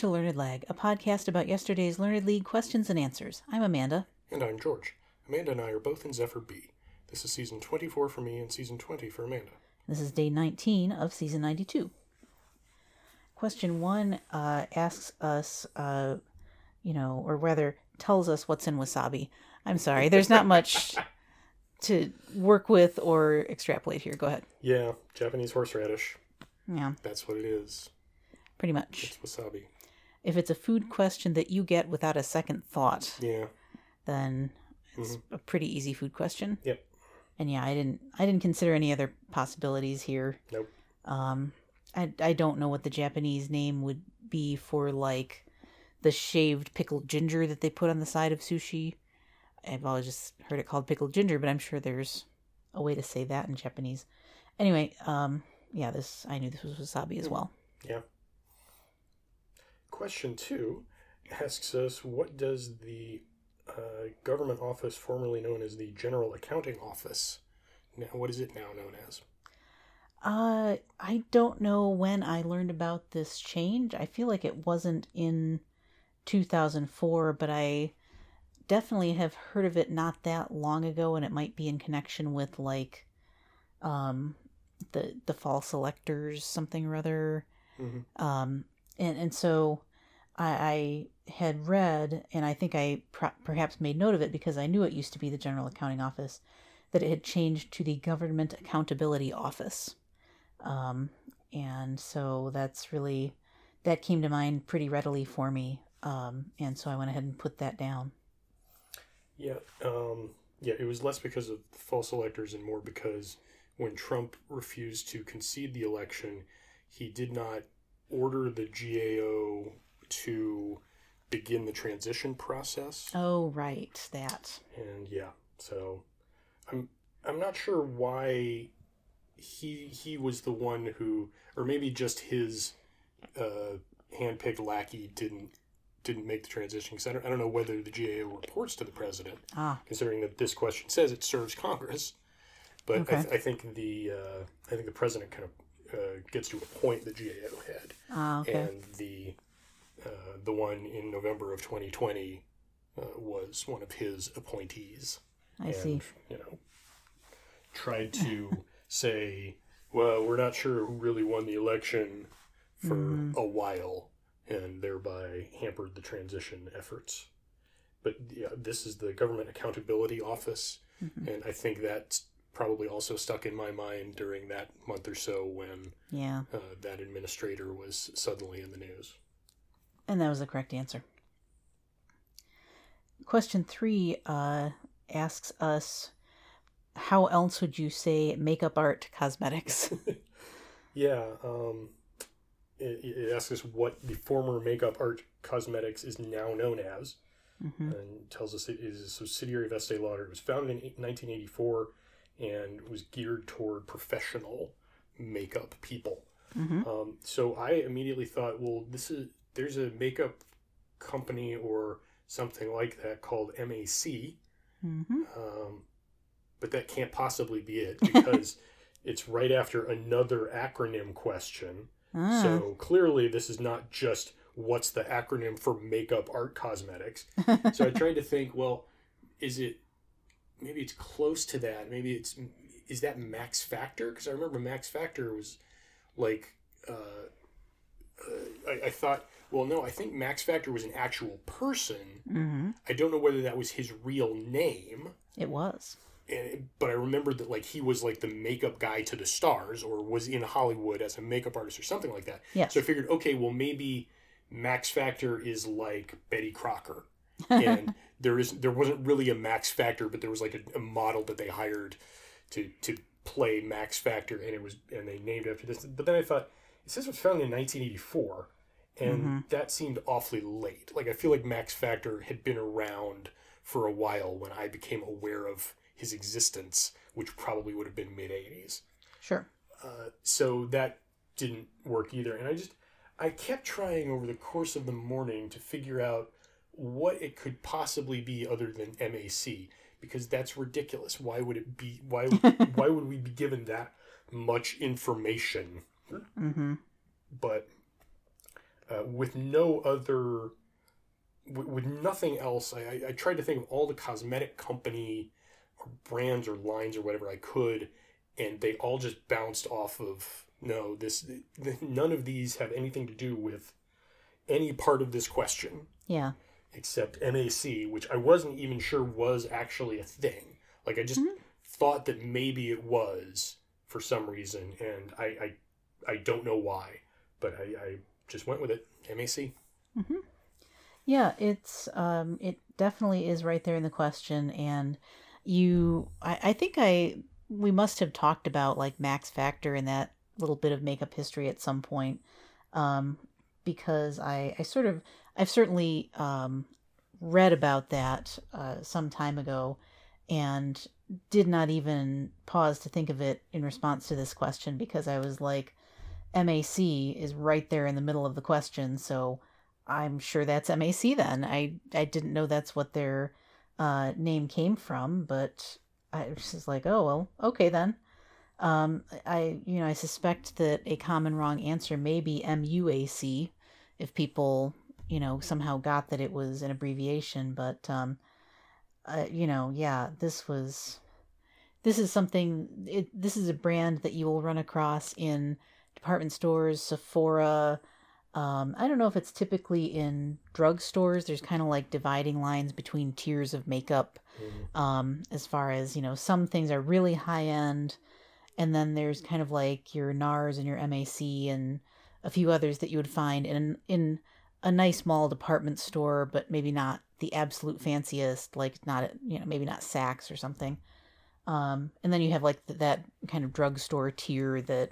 to Learned Lag, a podcast about yesterday's Learned League questions and answers. I'm Amanda. And I'm George. Amanda and I are both in Zephyr B. This is season 24 for me and season 20 for Amanda. This is day 19 of season 92. Question one uh, asks us, uh, you know, or rather tells us what's in wasabi. I'm sorry, there's not much to work with or extrapolate here. Go ahead. Yeah, Japanese horseradish. Yeah, That's what it is. pretty much. It's wasabi. If it's a food question that you get without a second thought, Yeah. then it's a pretty easy food question. Yep. And yeah, I didn't I didn't consider any other possibilities here. Nope. Um I I don't know what the Japanese name would be for like the shaved pickled ginger that they put on the side of sushi. I've always just heard it called pickled ginger, but I'm sure there's a way to say that in Japanese. Anyway, um yeah, this I knew this was wasabi as well. Yeah. Question two asks us what does the uh, government office formerly known as the General Accounting Office, now what is it now known as? Uh, I don't know when I learned about this change. I feel like it wasn't in 2004, but I definitely have heard of it not that long ago, and it might be in connection with like, um, the the false electors, something or other. Mhm. Um, and and so I, I had read, and I think I pr- perhaps made note of it because I knew it used to be the General Accounting Office, that it had changed to the Government Accountability Office. Um, and so that's really that came to mind pretty readily for me. Um, and so I went ahead and put that down. Yeah, um, yeah, it was less because of false electors and more because when Trump refused to concede the election, he did not order the GAO to begin the transition process. Oh, right, that. And yeah, so I'm I'm not sure why he he was the one who, or maybe just his uh, handpicked lackey didn't didn't make the transition because I don't, I don't know whether the GAO reports to the president Ah, considering that this question says it serves Congress. But I, th- I think the uh, I think the president kind of uh, gets to appoint the GAO head, ah, okay. and the uh, the one in November of 2020 uh, was one of his appointees, I and see. you know tried to say, well, we're not sure who really won the election for Mhm. a while, and thereby hampered the transition efforts. But yeah, this is the Government Accountability Office, Mhm. and I think that's probably also stuck in my mind during that month or so when Yeah, uh, that administrator was suddenly in the news. And that was the correct answer. Question three uh, asks us, "How else would you say makeup art cosmetics?" Yeah, um, it, it asks us what the former makeup art cosmetics is now known as, hmm and tells us it is a subsidiary of Estee Lauder. It was founded in 1984 and was geared toward professional makeup people. hmm Um, so I immediately thought, well, this is there's a makeup company or something like that called MAC, hmm um, but that can't possibly be it because it's right after another acronym question. Ah, So clearly, this is not just what's the acronym for makeup art cosmetics. So I tried to think, well, is it maybe it's close to that? Maybe it's is that Max Factor? Because I remember Max Factor was like uh, uh, I, I thought, well, no, I think Max Factor was an actual person. hmm I don't know whether that was his real name. It was. And, but I remembered that like he was like the makeup guy to the stars, or was in Hollywood as a makeup artist or something like that. Yes. So I figured, okay, well maybe Max Factor is like Betty Crocker, and there is there wasn't really a Max Factor, but there was like a, a model that they hired to to play Max Factor, and it was and they named it after this. But then I thought it says it was founded in 1984, and that seemed awfully late. Like I feel like Max Factor had been around for a while when I became aware of his existence, which probably would have been mid 80s Sure. uh, so that didn't work either. And i just i kept trying over the course of the morning to figure out what it could possibly be other than mac because that's ridiculous. Why would it be why why would we be given that much information? Hmm but uh, with no other, with, with nothing else. I, I, tried to think of all the cosmetic company or brands or lines or whatever I could, and they all just bounced off of no. This none of these have anything to do with any part of this question Yeah. except MAC, which I wasn't even sure was actually a thing. Like I just thought that maybe it was for some reason, and I I, I don't know why, but I, I just went with it. MAC. Yeah, it's um it definitely is right there in the question and you I, I think I we must have talked about like Max Factor and that little bit of makeup history at some point. Um because I I sort of I've certainly um read about that uh some time ago and did not even pause to think of it in response to this question because I was like MAC is right there in the middle of the question, so I'm sure that's MAC then. I I didn't know that's what their uh, name came from, but I was just like, oh well, okay then. Um, I you know I suspect that a common wrong answer may be MUAC if people you know somehow got that it was an abbreviation, but um, uh, you know yeah this was this is something it, this is a brand that you will run across in department stores, Sephora. Um, I don't know if it's typically in drugstores. There's kind of like dividing lines between tiers of makeup. Um, as far as you know, some things are really high end, and then there's kind of like your NARS and your MAC and a few others that you would find in in a nice mall department store, but maybe not the absolute fanciest, like not at- you know maybe not Saks or something. Um, and then you have like th- that kind of drugstore tier that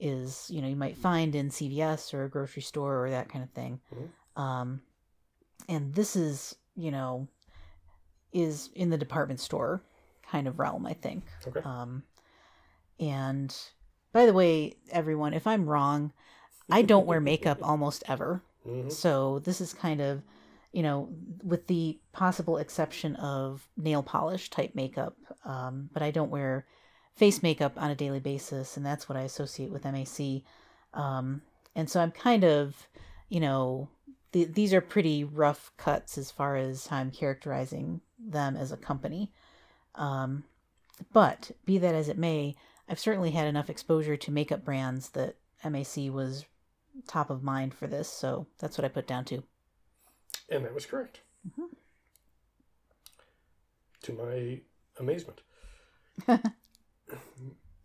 is you know you might find in CVS or a grocery store or that kind of thing. Um, and this is you know is in the department store kind of realm, I think. Okay. Um, and by the way, everyone, if I'm wrong, I don't wear makeup almost ever. Mhm. So this is kind of, you know, with the possible exception of nail polish type makeup. Um, but I don't wear face makeup on a daily basis, and that's what I associate with MAC. Um, and so I'm kind of, you know, the, these are pretty rough cuts as far as how I'm characterizing them as a company. Um, but be that as it may, I've certainly had enough exposure to makeup brands that MAC was top of mind for this, so that's what I put down to. And that was correct. To my amazement.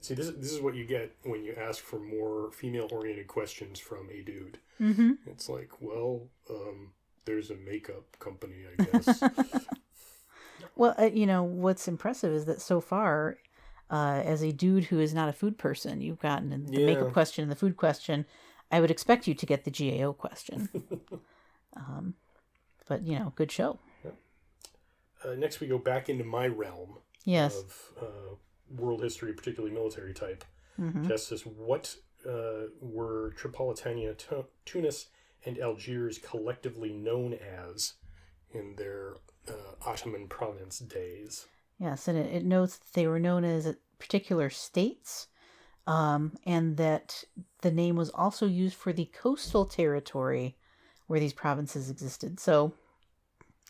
See, this is, this is what you get when you ask for more female oriented questions from a dude. Mm-hmm. It's like, well, um, there's a makeup company, I guess. Well, uh, you know, what's impressive is that so far, uh, as a dude who is not a food person, you've gotten the Yeah. makeup question and the food question. I would expect you to get the GAO question. um, but, you know, good show. uh, next, we go back into my realm Yes. of uh, world history, particularly military type. hmm Justice, what uh, were Tripolitania, Tu- Tunis, and Algiers collectively known as in their uh, Ottoman province days? Yes, and it, it notes that they were known as particular states, um, and that the name was also used for the coastal territory where these provinces existed. So,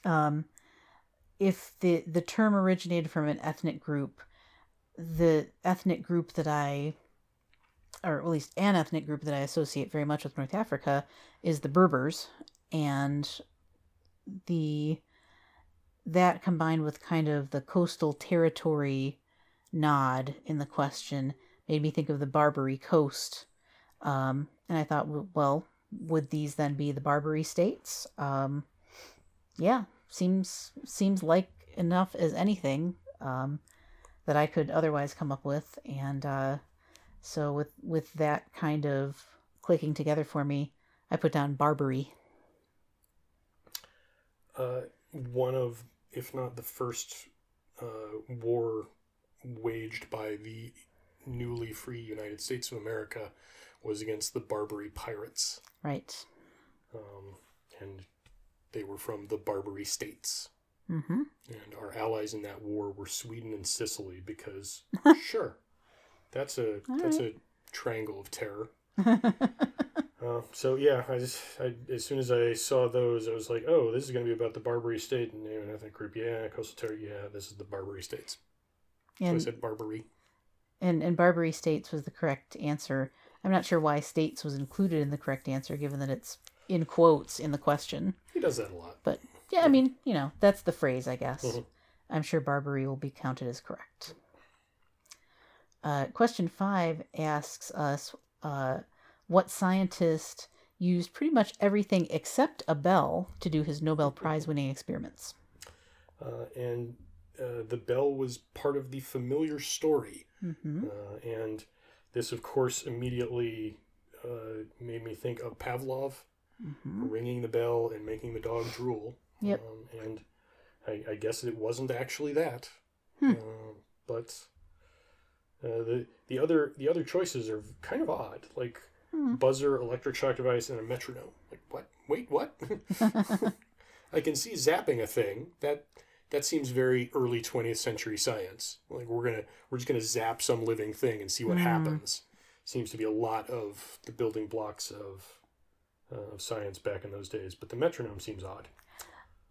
um, if the the term originated from an ethnic group, the ethnic group that I, or at least an ethnic group that I associate very much with North Africa, is the Berbers, and the that combined with kind of the coastal territory nod in the question made me think of the Barbary coast. Um, and I thought, well, would these then be the Barbary states? Um, yeah, seems seems like enough as anything um, that I could otherwise come up with. And uh, so with with that kind of clicking together for me, I put down Barbary. Uh, one of, if not the first, uh, war waged by the newly free United States of America was against the Barbary pirates. Right. Um, and they were from the Barbary states. Mm-hmm. And our allies in that war were Sweden and Sicily because, sure, that's a that's a triangle of terror. Uh, so yeah, I just I, as soon as I saw those, I was like, oh, this is going to be about the Barbary State and you know, ethnic group. Yeah, coastal territory. Yeah, this is the Barbary States. So I And, said Barbary. and and Barbary States was the correct answer. I'm not sure why states was included in the correct answer, given that it's in quotes in the question. He does that a lot. But yeah, I mean, you know, that's the phrase, I guess. Mhm. I'm sure Barbary will be counted as correct. Uh, question five asks us uh, what scientist used pretty much everything except a bell to do his Nobel Prize winning experiments. Uh, and uh, the bell was part of the familiar story. hmm Uh, and this, of course, immediately uh, made me think of Pavlov hmm ringing the bell and making the dog drool. Yep. Um, and I, I guess it wasn't actually that. Hmm. Uh, but uh, the the other the other choices are kind of odd, like Hmm. buzzer, electric shock device, and a metronome. Like what? Wait, what? I can see zapping a thing that that seems very early 20th century science. Like we're gonna we're just gonna zap some living thing and see what Mm. happens. Seems to be a lot of the building blocks of uh, of science back in those days. But the metronome seems odd.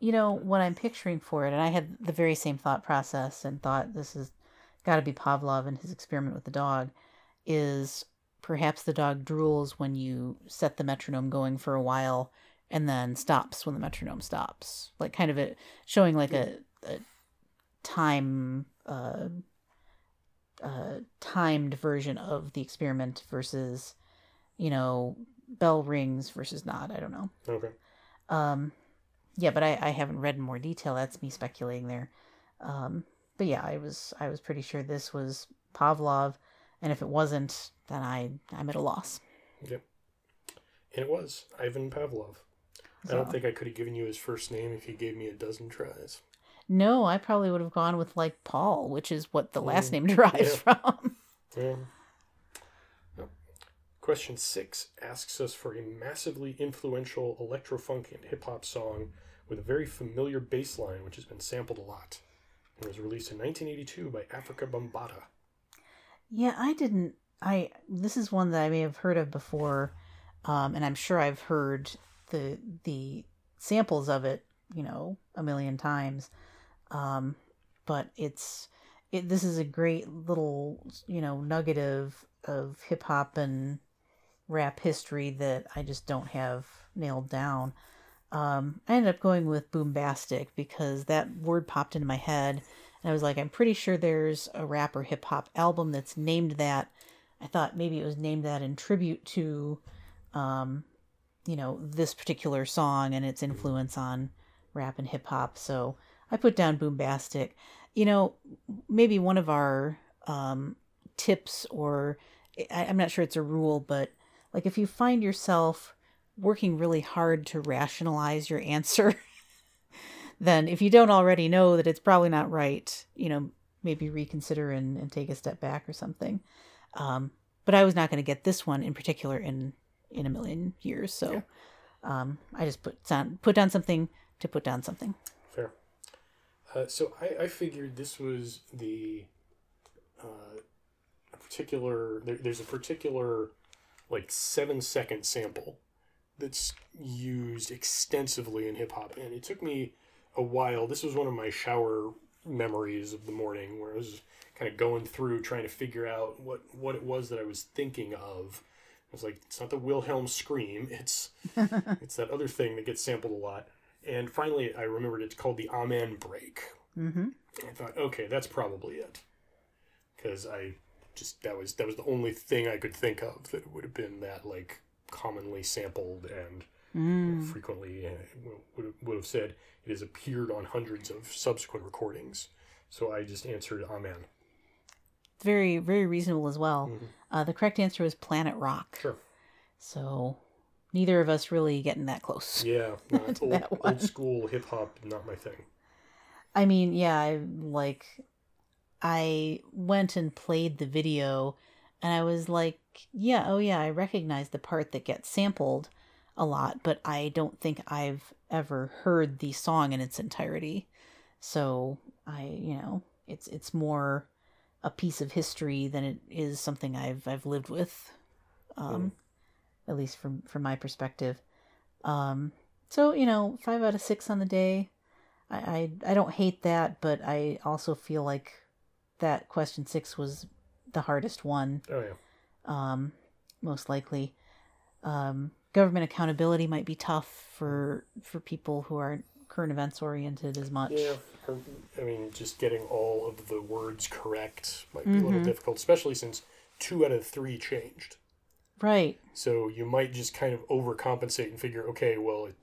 You know, what I'm picturing for it, and I had the very same thought process and thought this has got to be Pavlov and his experiment with the dog, is perhaps the dog drools when you set the metronome going for a while and then stops when the metronome stops. Like kind of a showing like a, a time uh, uh, timed version of the experiment versus, you know, bell rings versus not. I don't know. Okay. Um, yeah, but I, I haven't read in more detail. That's me speculating there. Um, but yeah, I was I was pretty sure this was Pavlov, and if it wasn't, then I I'm at a loss. Yep, and it was Ivan Pavlov. I don't think I could have given you his first name if you gave me a dozen tries. No, I probably would have gone with like Paul, which is what the last Mm, name derives from. Yeah. Question six asks us for a massively influential electro-funk and hip-hop song with a very familiar bass line, which has been sampled a lot. It was released in 1982 by Afrika Bambaataa. Yeah, I didn't. I this is one that I may have heard of before, um, and I'm sure I've heard the the samples of it, you know, a million times. Um, but it's it. This is a great little, you know, nugget of of hip hop and rap history that I just don't have nailed down. Um, I ended up going with boombastic because that word popped into my head, and I was like, I'm pretty sure there's a rap or hip hop album that's named that. I thought maybe it was named that in tribute to, um, you know, this particular song and its influence on rap and hip hop. So I put down boombastic. You know, maybe one of our um, tips, or I, I'm not sure it's a rule, but like if you find yourself working really hard to rationalize your answer, then if you don't already know that it's probably not right, you know, maybe reconsider and, and take a step back or something. Um, but I was not going to get this one in particular in in a million years, so um, I just put down put down something to put down something. Fair. Uh, so I, I figured this was the uh, a particular. There, there's a particular like seven second sample that's used extensively in hip hop, and it took me a while. This was one of my shower memories of the morning where I was kind of going through trying to figure out what what it was that I was thinking of. I was like, it's not the Wilhelm scream. It's it's that other thing that gets sampled a lot. And finally, I remembered it's called the Amen break. Mm-hmm. I thought, okay, that's probably it, because I just that was that was the only thing I could think of that would have been that like commonly sampled and Mm. frequently uh, would would have said it has appeared on hundreds of subsequent recordings. So I just answered Amen. Very very reasonable as well. Mhm. Uh, the correct answer was Planet Rock. Sure. So neither of us really getting that close. Yeah, old, old school hip hop, not my thing. I mean, yeah, I like I went and played the video and I was like, yeah, oh yeah, I recognize the part that gets sampled a lot, but I don't think I've ever heard the song in its entirety. So, I, you know, it's it's more a piece of history than it is something I've I've lived with. Um at least from from my perspective. Um, so you know, five out of six on the day. I, I I don't hate that, but I also feel like that question six was the hardest one. Oh yeah. Um, most likely. Um, government accountability might be tough for for people who aren't current events oriented as much. Yeah, I mean, just getting all of the words correct might be a Mm-hmm. little difficult, especially since two out of three changed. Right. So you might just kind of overcompensate and figure, okay, well, it,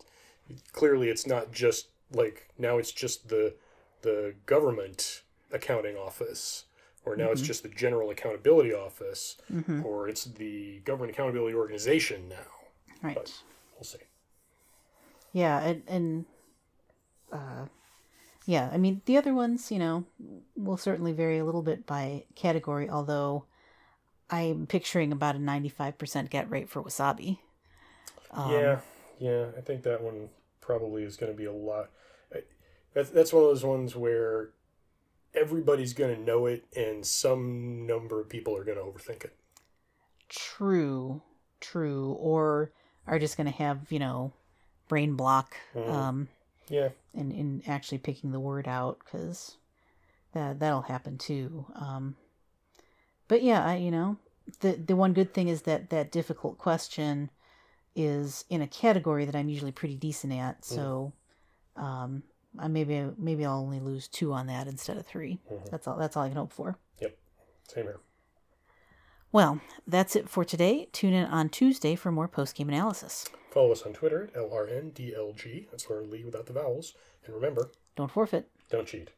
clearly it's not just like now it's just the the government accounting office, or now it's just the general accountability office, or it's the government accountability organization now. Right. But we'll see. Yeah, and and uh, yeah, I mean the other ones, you know, will certainly vary a little bit by category. Although I'm picturing about a 95% get rate for wasabi. Um, yeah, yeah, I think that one probably is going to be a lot. That's that's one of those ones where everybody's going to know it, and some number of people are going to overthink it. True, true, or are just going to have you know brain block um, Yeah, And in actually picking the word out because that that'll happen too. Um, but yeah, I, you know, the the one good thing is that that difficult question is in a category that I'm usually pretty decent at. So, um, I maybe maybe I'll only lose two on that instead of 3 mm-hmm. That's all. That's all I can hope for. yep, same here. Well, that's it for today. Tune in on Tuesday for more post game analysis. Follow us on Twitter at LRNDLG. That's Learn Lee without the vowels. And remember, Don't forfeit. don't cheat.